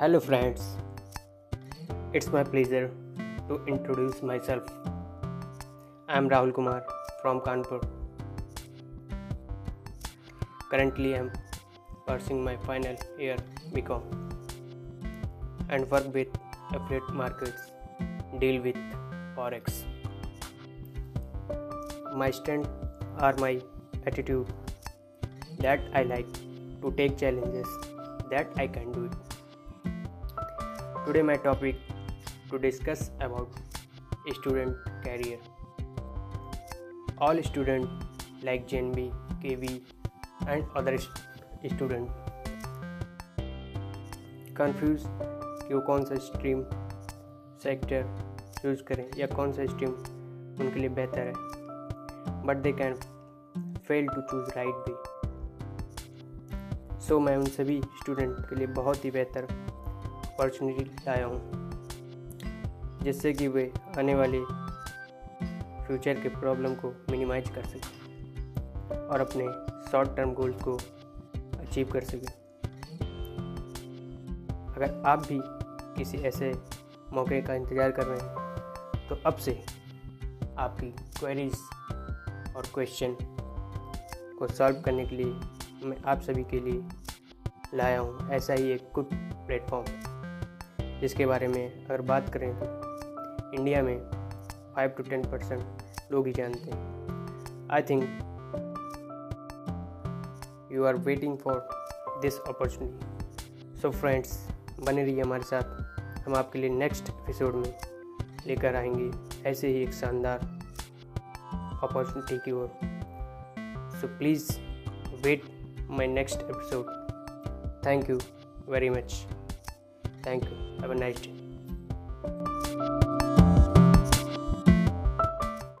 Hello, friends. It's my pleasure to introduce myself. I am Rahul Kumar from Kanpur. Currently, I am pursuing my final year BCom and work with affiliate markets, deal with forex. My strengths are my attitude that I like to take challenges that I can do it. Today my topic to discuss about student career. All students like JNB, KV and other student confuse कि वो कौन सा stream sector choose करें या कौन सा stream उनके लिए बेहतर है but they can fail to choose right way so मैं उन सभी स्टूडेंट के लिए बहुत ही बेहतर अपॉर्चुनिटी लाया हूँ, जिससे कि वे आने वाले फ्यूचर के प्रॉब्लम को मिनिमाइज कर सकें और अपने शॉर्ट टर्म गोल्स को अचीव कर सकें। अगर आप भी किसी ऐसे मौके का इंतज़ार कर रहे हैं तो अब से आपकी क्वेरीज और क्वेश्चन को सॉल्व करने के लिए मैं आप सभी के लिए लाया हूँ, ऐसा ही एक गुड प्लेटफॉर्म जिसके बारे में अगर बात करें तो इंडिया में फाइव टू टेन परसेंट लोग ही जानते हैं। I think you are waiting for this opportunity so friends बने रहिए हमारे साथ। हम आपके लिए नेक्स्ट एपिसोड में लेकर आएँगे ऐसे ही एक शानदार अपॉर्चुनिटी की ओर। So please wait my next episode thank you very much. Thank you. Have a nice day.